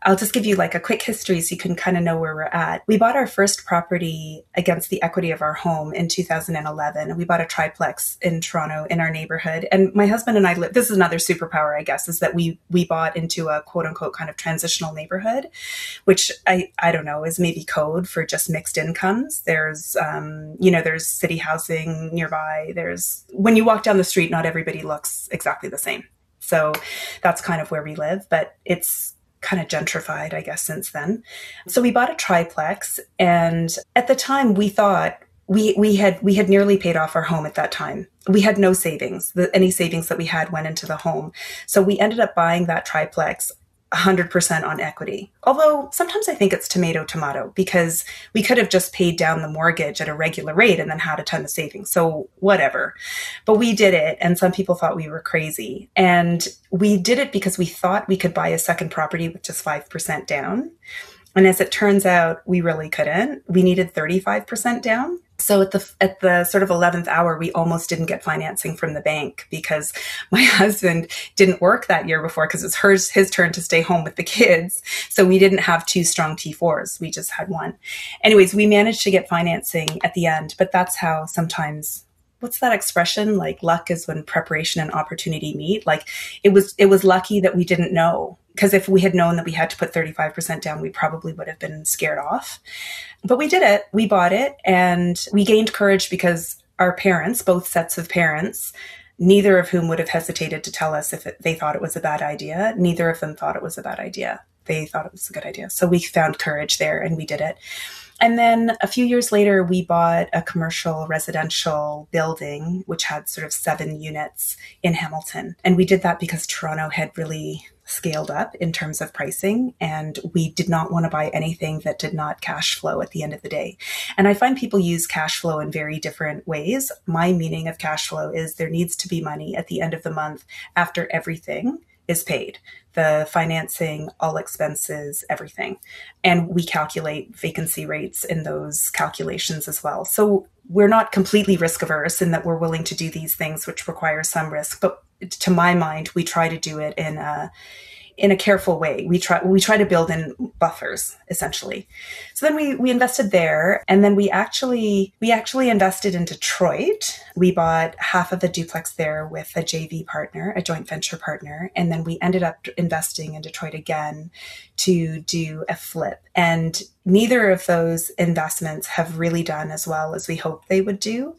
I'll just give you like a quick history so you can kind of know where we're at. We bought our first property against the equity of our home in 2011. We bought a triplex in Toronto in our neighborhood. And my husband and I live, this is another superpower, I guess, is that we, we bought into a quote unquote kind of transitional neighborhood, which I, I don't know is maybe code for just mixed incomes. There's, um, you know, there's city housing nearby. There's when you walk down the street, not everybody looks exactly the same. So that's kind of where we live, but it's kind of gentrified, I guess, since then. So we bought a triplex, and at the time we thought we we had we had nearly paid off our home at that time. We had no savings. The, any savings that we had went into the home. So we ended up buying that triplex 100% on equity. Although sometimes I think it's tomato tomato because we could have just paid down the mortgage at a regular rate and then had a ton of savings. So whatever. But we did it and some people thought we were crazy. And we did it because we thought we could buy a second property with just 5% down. And as it turns out, we really couldn't. We needed 35% down. So at the at the sort of 11th hour we almost didn't get financing from the bank because my husband didn't work that year before because it's hers his turn to stay home with the kids. So we didn't have two strong T4s. We just had one. Anyways, we managed to get financing at the end, but that's how sometimes what's that expression like luck is when preparation and opportunity meet like it was it was lucky that we didn't know because if we had known that we had to put 35% down, we probably would have been scared off. But we did it. We bought it and we gained courage because our parents, both sets of parents, neither of whom would have hesitated to tell us if it, they thought it was a bad idea. Neither of them thought it was a bad idea. They thought it was a good idea. So we found courage there and we did it. And then a few years later, we bought a commercial residential building, which had sort of seven units in Hamilton. And we did that because Toronto had really scaled up in terms of pricing and we did not want to buy anything that did not cash flow at the end of the day. And I find people use cash flow in very different ways. My meaning of cash flow is there needs to be money at the end of the month after everything is paid the financing, all expenses, everything. And we calculate vacancy rates in those calculations as well. So we're not completely risk averse in that we're willing to do these things which require some risk, but to my mind, we try to do it in a in a careful way. We try we try to build in buffers essentially. So then we we invested there and then we actually we actually invested in Detroit. We bought half of the duplex there with a JV partner, a joint venture partner, and then we ended up investing in Detroit again to do a flip. And neither of those investments have really done as well as we hoped they would do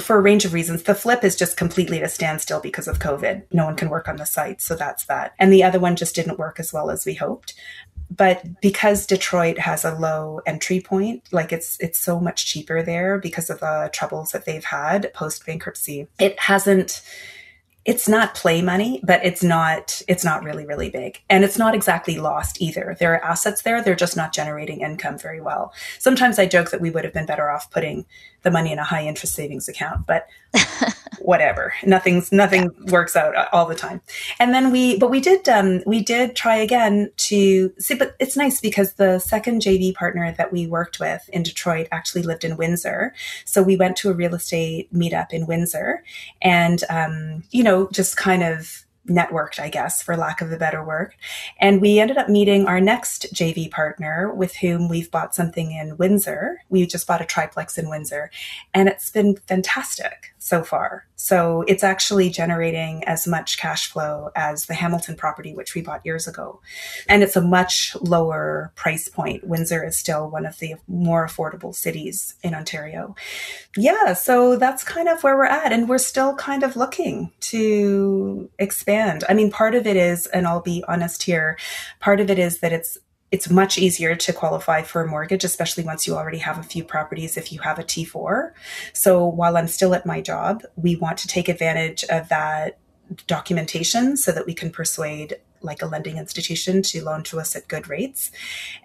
for a range of reasons. The flip is just completely at a standstill because of COVID. No one can work on the site. So that's that. And the other one just didn't work as well as we hoped. but because Detroit has a low entry point, like it's it's so much cheaper there because of the troubles that they've had post bankruptcy. It hasn't it's not play money, but it's not it's not really really big, and it's not exactly lost either. There are assets there; they're just not generating income very well. Sometimes I joke that we would have been better off putting the money in a high interest savings account, but whatever. Nothing's nothing yeah. works out all the time. And then we, but we did um, we did try again to see. But it's nice because the second JV partner that we worked with in Detroit actually lived in Windsor, so we went to a real estate meetup in Windsor, and um, you know just kind of networked, I guess, for lack of a better word. And we ended up meeting our next JV partner with whom we've bought something in Windsor. We just bought a triplex in Windsor and it's been fantastic so far. So it's actually generating as much cash flow as the Hamilton property, which we bought years ago. And it's a much lower price point. Windsor is still one of the more affordable cities in Ontario. Yeah, so that's kind of where we're at. And we're still kind of looking to expand. I mean, part of it is, and I'll be honest here, part of it is that it's it's much easier to qualify for a mortgage, especially once you already have a few properties if you have a T4. So while I'm still at my job, we want to take advantage of that documentation so that we can persuade like a lending institution to loan to us at good rates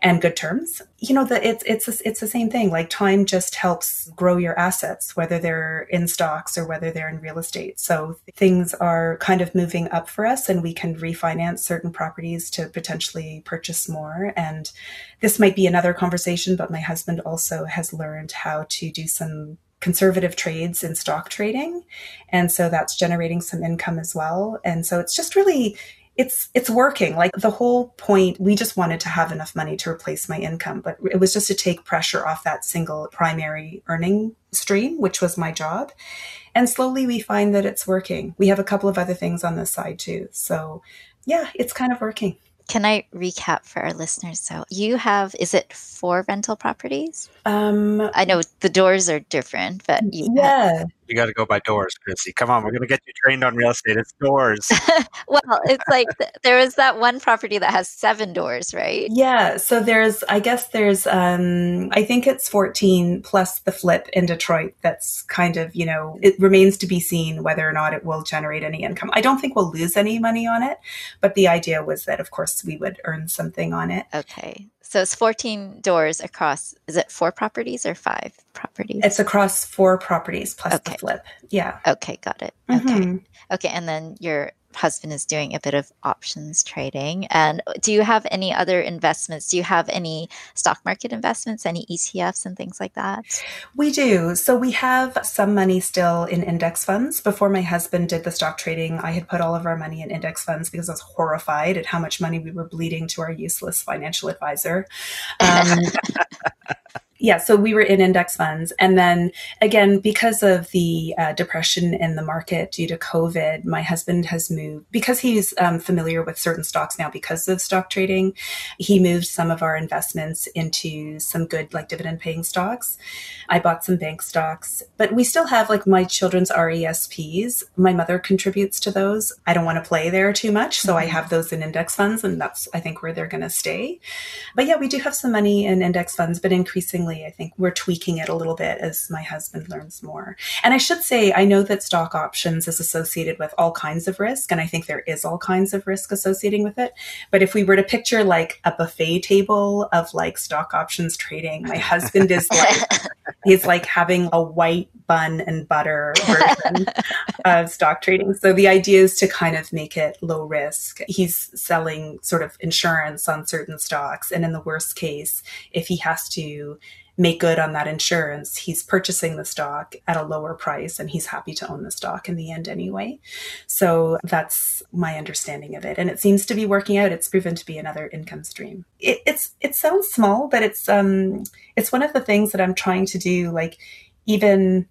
and good terms. You know, the, it's it's it's the same thing. Like time just helps grow your assets, whether they're in stocks or whether they're in real estate. So things are kind of moving up for us, and we can refinance certain properties to potentially purchase more. And this might be another conversation, but my husband also has learned how to do some conservative trades in stock trading. And so that's generating some income as well. And so it's just really it's it's working. Like the whole point we just wanted to have enough money to replace my income but it was just to take pressure off that single primary earning stream which was my job. And slowly we find that it's working. We have a couple of other things on the side too. So yeah it's kind of working. Can I recap for our listeners? So you have, is it four rental properties? Um, I know the doors are different, but yeah, have, you got to go by doors, Chrissy. Come on, we're going to get you trained on real estate. It's doors. well, it's like there is that one property that has seven doors, right? Yeah. So there's, I guess there's, um, I think it's 14 plus the flip in Detroit. That's kind of, you know, it remains to be seen whether or not it will generate any income. I don't think we'll lose any money on it, but the idea was that, of course, we would earn something on it. Okay. So it's 14 doors across, is it four properties or five properties? It's across four properties plus okay. the flip. Yeah. Okay, got it. Mm-hmm. Okay. Okay. And then your husband is doing a bit of options trading. And do you have any other investments? Do you have any stock market investments, any ETFs and things like that? We do. So we have some money still in index funds. Before my husband did the stock trading, I had put all of our money in index funds because I was horrified at how much money we were bleeding to our useless financial advisor. Um, yeah, so we were in index funds. And then again, because of the uh, depression in the market due to COVID, my husband has moved because he's um, familiar with certain stocks now because of stock trading. He moved some of our investments into some good, like dividend paying stocks. I bought some bank stocks, but we still have like my children's RESPs. My mother contributes to those. I don't want to play there too much. So mm-hmm. I have those in index funds, and that's, I think, where they're going to stay. But yeah, we do have some money in index funds, but increasingly I think we're tweaking it a little bit as my husband learns more. And I should say, I know that stock options is associated with all kinds of risk, and I think there is all kinds of risk associating with it. But if we were to picture like a buffet table of like stock options trading, my husband is like, he's like having a white bun and butter version of stock trading. So the idea is to kind of make it low risk. He's selling sort of insurance on certain stocks. And in the worst case, if he has to make good on that insurance, he's purchasing the stock at a lower price and he's happy to own the stock in the end anyway. So that's my understanding of it. And it seems to be working out. It's proven to be another income stream. It, it's, it sounds small, but it's, um, it's one of the things that I'm trying to do. Like even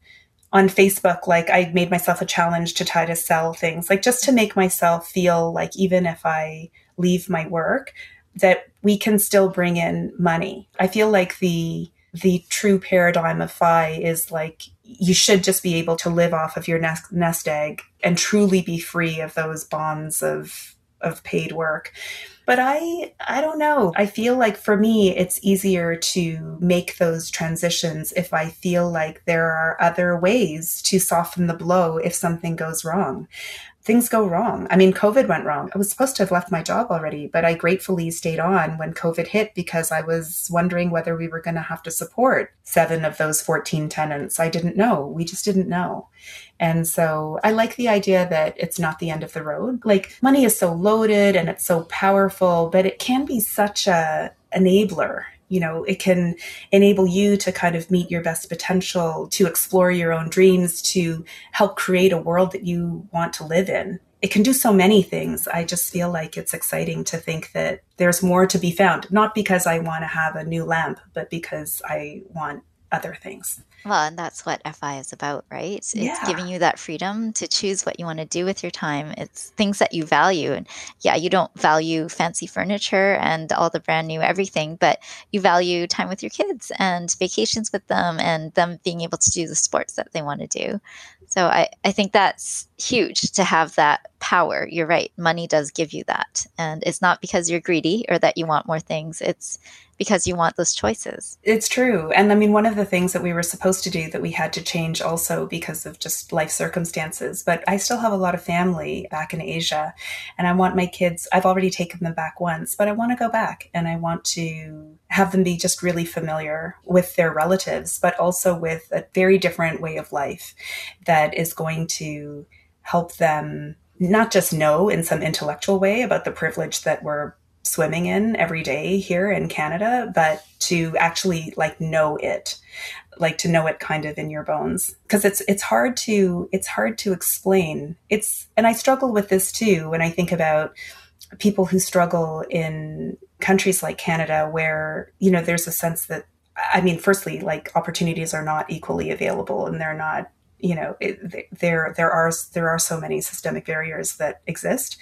on Facebook, like I made myself a challenge to try to sell things, like just to make myself feel like even if I leave my work, that we can still bring in money. I feel like the the true paradigm of FI is like you should just be able to live off of your nest, nest egg and truly be free of those bonds of of paid work. But I I don't know. I feel like for me it's easier to make those transitions if I feel like there are other ways to soften the blow if something goes wrong things go wrong. I mean, COVID went wrong. I was supposed to have left my job already, but I gratefully stayed on when COVID hit because I was wondering whether we were going to have to support seven of those 14 tenants. I didn't know. We just didn't know. And so I like the idea that it's not the end of the road. Like money is so loaded and it's so powerful, but it can be such a enabler you know it can enable you to kind of meet your best potential to explore your own dreams to help create a world that you want to live in. It can do so many things. I just feel like it's exciting to think that there's more to be found. Not because i want to have a new lamp but because i want other things well, and that's what FI is about, right? It's yeah. giving you that freedom to choose what you want to do with your time. It's things that you value. And yeah, you don't value fancy furniture and all the brand new everything, but you value time with your kids and vacations with them and them being able to do the sports that they want to do. So I, I think that's huge to have that power. You're right. Money does give you that. And it's not because you're greedy or that you want more things. It's because you want those choices. It's true. And I mean, one of the things that we were supposed to do that we had to change also because of just life circumstances, but I still have a lot of family back in Asia and I want my kids, I've already taken them back once, but I want to go back and I want to have them be just really familiar with their relatives, but also with a very different way of life that is going to help them not just know in some intellectual way about the privilege that we're swimming in every day here in Canada, but to actually like know it, like to know it kind of in your bones. Cause it's, it's hard to, it's hard to explain. It's, and I struggle with this too when I think about people who struggle in countries like Canada where, you know, there's a sense that, I mean, firstly, like opportunities are not equally available and they're not, you know, it, there, there are, there are so many systemic barriers that exist.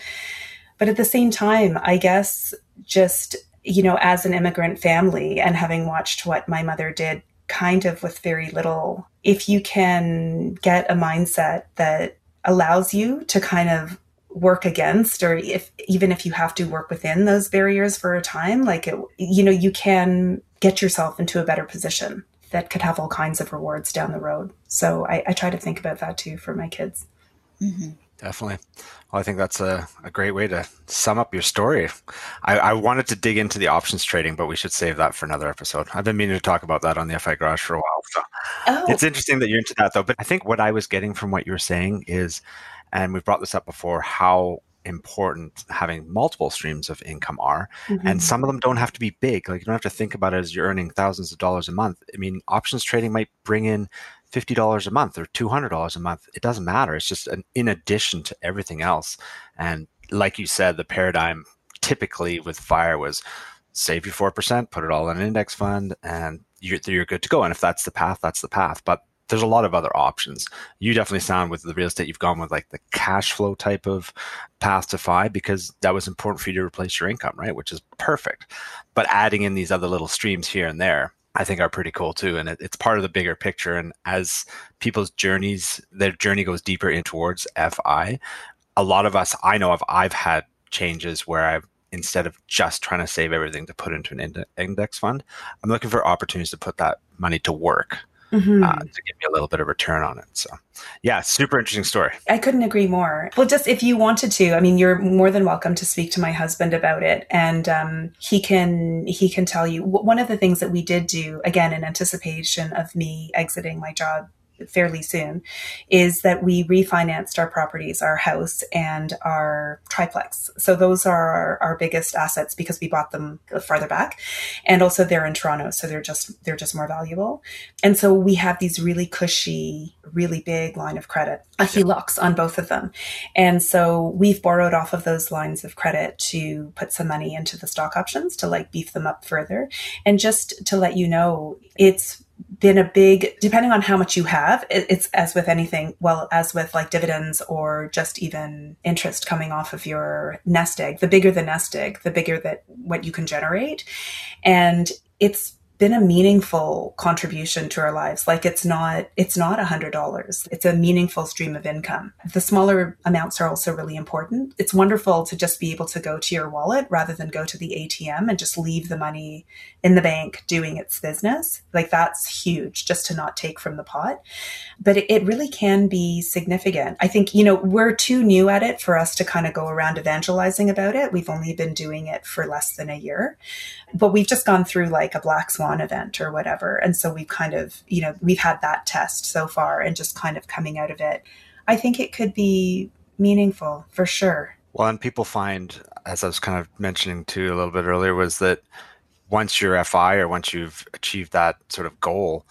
But at the same time, I guess just, you know, as an immigrant family and having watched what my mother did kind of with very little, if you can get a mindset that allows you to kind of work against or if even if you have to work within those barriers for a time like it you know you can get yourself into a better position that could have all kinds of rewards down the road so i, I try to think about that too for my kids mm-hmm. Definitely. Well, I think that's a, a great way to sum up your story. I, I, wanted to dig into the options trading, but we should save that for another episode. I've been meaning to talk about that on the FI Garage for a while. So oh. it's interesting that you're into that, though. But I think what I was getting from what you were saying is, and we've brought this up before, how important having multiple streams of income are. Mm-hmm. And some of them don't have to be big. Like you don't have to think about it as you're earning thousands of dollars a month. I mean, options trading might bring in $50 a month or $200 a month. It doesn't matter. It's just an in addition to everything else. And like you said, the paradigm typically with FIRE was save your 4%, put it all in an index fund, and you're, you're good to go. And if that's the path, that's the path. But there's a lot of other options. You definitely sound with the real estate, you've gone with like the cash flow type of path to FI because that was important for you to replace your income, right? Which is perfect. But adding in these other little streams here and there, I think are pretty cool too. And it, it's part of the bigger picture. And as people's journeys, their journey goes deeper in towards FI, a lot of us, I know of, I've had changes where I've, instead of just trying to save everything to put into an index fund, I'm looking for opportunities to put that money to work mm-hmm. uh, to give me a little bit of return on it. So, yeah, super interesting story. I couldn't agree more. Well, just if you wanted to, I mean, you're more than welcome to speak to my husband about it, and um, he can he can tell you. One of the things that we did do again in anticipation of me exiting my job fairly soon is that we refinanced our properties, our house and our triplex. So those are our, our, biggest assets because we bought them farther back. And also they're in Toronto. So they're just, they're just more valuable. And so we have these really cushy, really big line of credit, a HELOCs on both of them. And so we've borrowed off of those lines of credit to put some money into the stock options to like beef them up further. And just to let you know, it's been a big depending on how much you have it's as with anything well as with like dividends or just even interest coming off of your nest egg. The bigger the nest egg the bigger that what you can generate. And it's been a meaningful contribution to our lives. Like it's not, it's not a hundred dollars. It's a meaningful stream of income. The smaller amounts are also really important. It's wonderful to just be able to go to your wallet rather than go to the ATM and just leave the money in the bank doing its business. Like that's huge just to not take from the pot. But it, it really can be significant. I think, you know, we're too new at it for us to kind of go around evangelizing about it. We've only been doing it for less than a year, but we've just gone through like a Black Swan event or whatever. And so we've kind of, you know, we've had that test so far and just kind of coming out of it. I think it could be meaningful for sure. Well, and people find, as I was kind of mentioning too a little bit earlier, was that once you're FI or once you've achieved that sort of goal,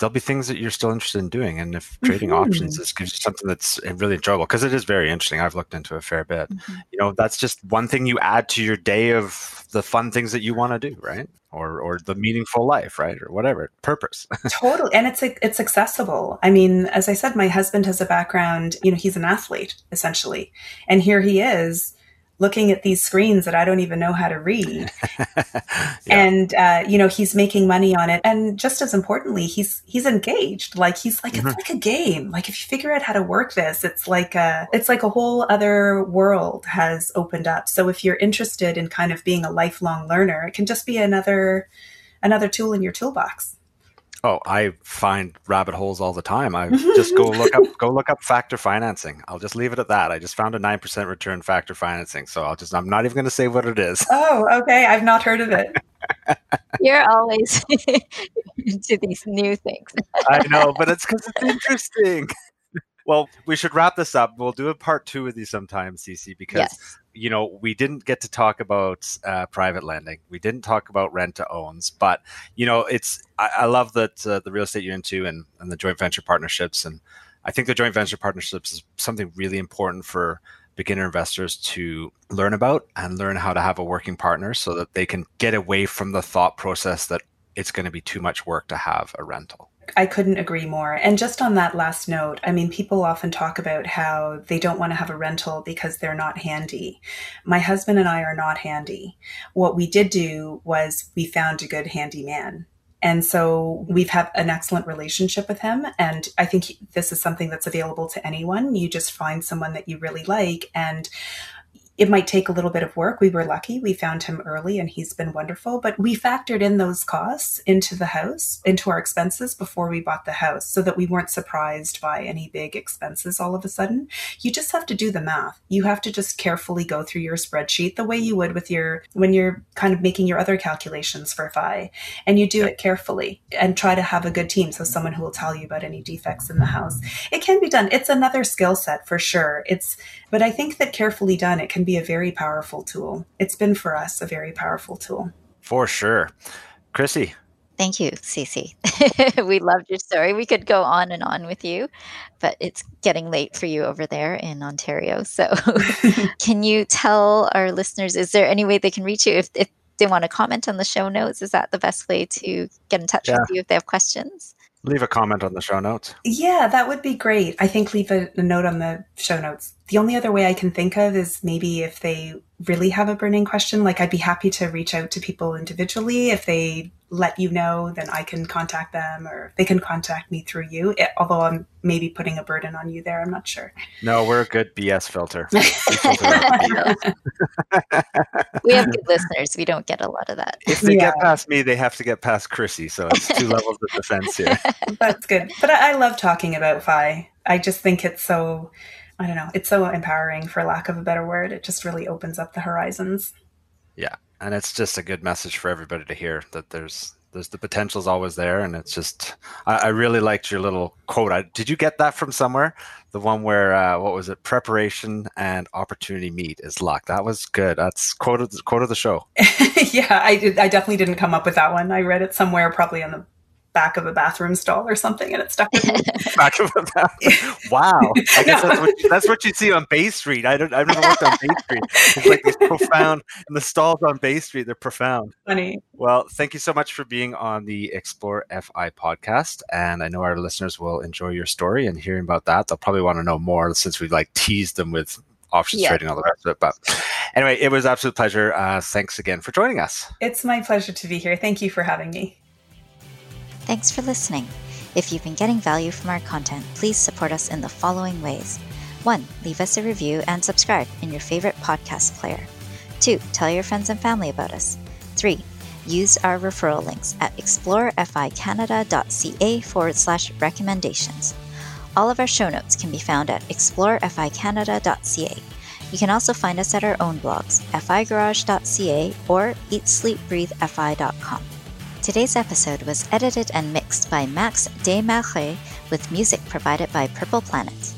there'll be things that you're still interested in doing. And if trading mm-hmm. options is gives you something that's really enjoyable, because it is very interesting. I've looked into a fair bit. Mm-hmm. You know, that's just one thing you add to your day of the fun things that you want to do, right? Or or the meaningful life, right? Or whatever purpose. totally, and it's it's accessible. I mean, as I said, my husband has a background. You know, he's an athlete essentially, and here he is looking at these screens that I don't even know how to read. yeah. And uh, you know, he's making money on it. And just as importantly, he's he's engaged. Like he's like, mm-hmm. it's like a game. Like if you figure out how to work this, it's like a it's like a whole other world has opened up. So if you're interested in kind of being a lifelong learner, it can just be another another tool in your toolbox. Oh, I find rabbit holes all the time. I just go look up go look up factor financing. I'll just leave it at that. I just found a nine percent return factor financing. So I'll just I'm not even gonna say what it is. Oh, okay. I've not heard of it. You're always into these new things. I know, but it's because it's interesting. well, we should wrap this up. We'll do a part two with you sometime, Cece, because yes you know, we didn't get to talk about uh, private lending. We didn't talk about rent to owns, but you know, it's I, I love that uh, the real estate you're into and, and the joint venture partnerships, and I think the joint venture partnerships is something really important for beginner investors to learn about and learn how to have a working partner so that they can get away from the thought process that it's going to be too much work to have a rental. I couldn't agree more. And just on that last note, I mean, people often talk about how they don't want to have a rental because they're not handy. My husband and I are not handy. What we did do was we found a good handyman. And so we've had an excellent relationship with him. And I think this is something that's available to anyone. You just find someone that you really like. And it might take a little bit of work. We were lucky. We found him early and he's been wonderful, but we factored in those costs into the house, into our expenses before we bought the house so that we weren't surprised by any big expenses all of a sudden. You just have to do the math. You have to just carefully go through your spreadsheet the way you would with your, when you're kind of making your other calculations for FI. And you do it carefully and try to have a good team. So someone who will tell you about any defects in the house. It can be done. It's another skill set for sure. It's, but I think that carefully done, it can be be a very powerful tool. It's been for us a very powerful tool. For sure. Chrissy. Thank you, Cece. we loved your story. We could go on and on with you, but it's getting late for you over there in Ontario. So, can you tell our listeners, is there any way they can reach you if, if they want to comment on the show notes? Is that the best way to get in touch yeah. with you if they have questions? Leave a comment on the show notes. Yeah, that would be great. I think leave a, a note on the show notes. The only other way I can think of is maybe if they really have a burning question, like I'd be happy to reach out to people individually if they let you know, then I can contact them or they can contact me through you. It, although I'm maybe putting a burden on you there. I'm not sure. No, we're a good BS filter. we have good listeners. We don't get a lot of that. If they yeah. get past me, they have to get past Chrissy. So it's two levels of defense here. That's good. But I, I love talking about FI. I just think it's so, I don't know, it's so empowering for lack of a better word. It just really opens up the horizons. Yeah and it's just a good message for everybody to hear that there's there's the potential is always there and it's just I, I, really liked your little quote. I, did you get that from somewhere? The one where uh, what was it? Preparation and opportunity meet is luck that was good. That's quote of the, quote of the show. Yeah I, did, I definitely didn't come up with that one. I read it somewhere probably in the back of a bathroom stall or something and it stuck with me. back of a bathroom. Wow. I guess that's what, that's what you see on Bay Street. I don't I've never worked on Bay Street. It's like these profound and the stalls on Bay Street, they're profound. Funny. Well, thank you so much for being on the Explore FI podcast. And I know our listeners will enjoy your story and hearing about that. They'll probably want to know more since we like teased them with options yeah. trading all the rest of it. But anyway, it was absolute pleasure. Uh, thanks again for joining us. It's my pleasure to be here. Thank you for having me. Thanks for listening. If you've been getting value from our content, please support us in the following ways. 1. Leave us a review and subscribe in your favorite podcast player. 2. Tell your friends and family about us. 3. Use our referral links at exploreficanada.ca forward slash recommendations. All of our show notes can be found at exploreficanada.ca. You can also find us at our own blogs, figarage.ca or eatsleepbreathefi.com. Today's episode was edited and mixed by Max Desmarais with music provided by Purple Planet.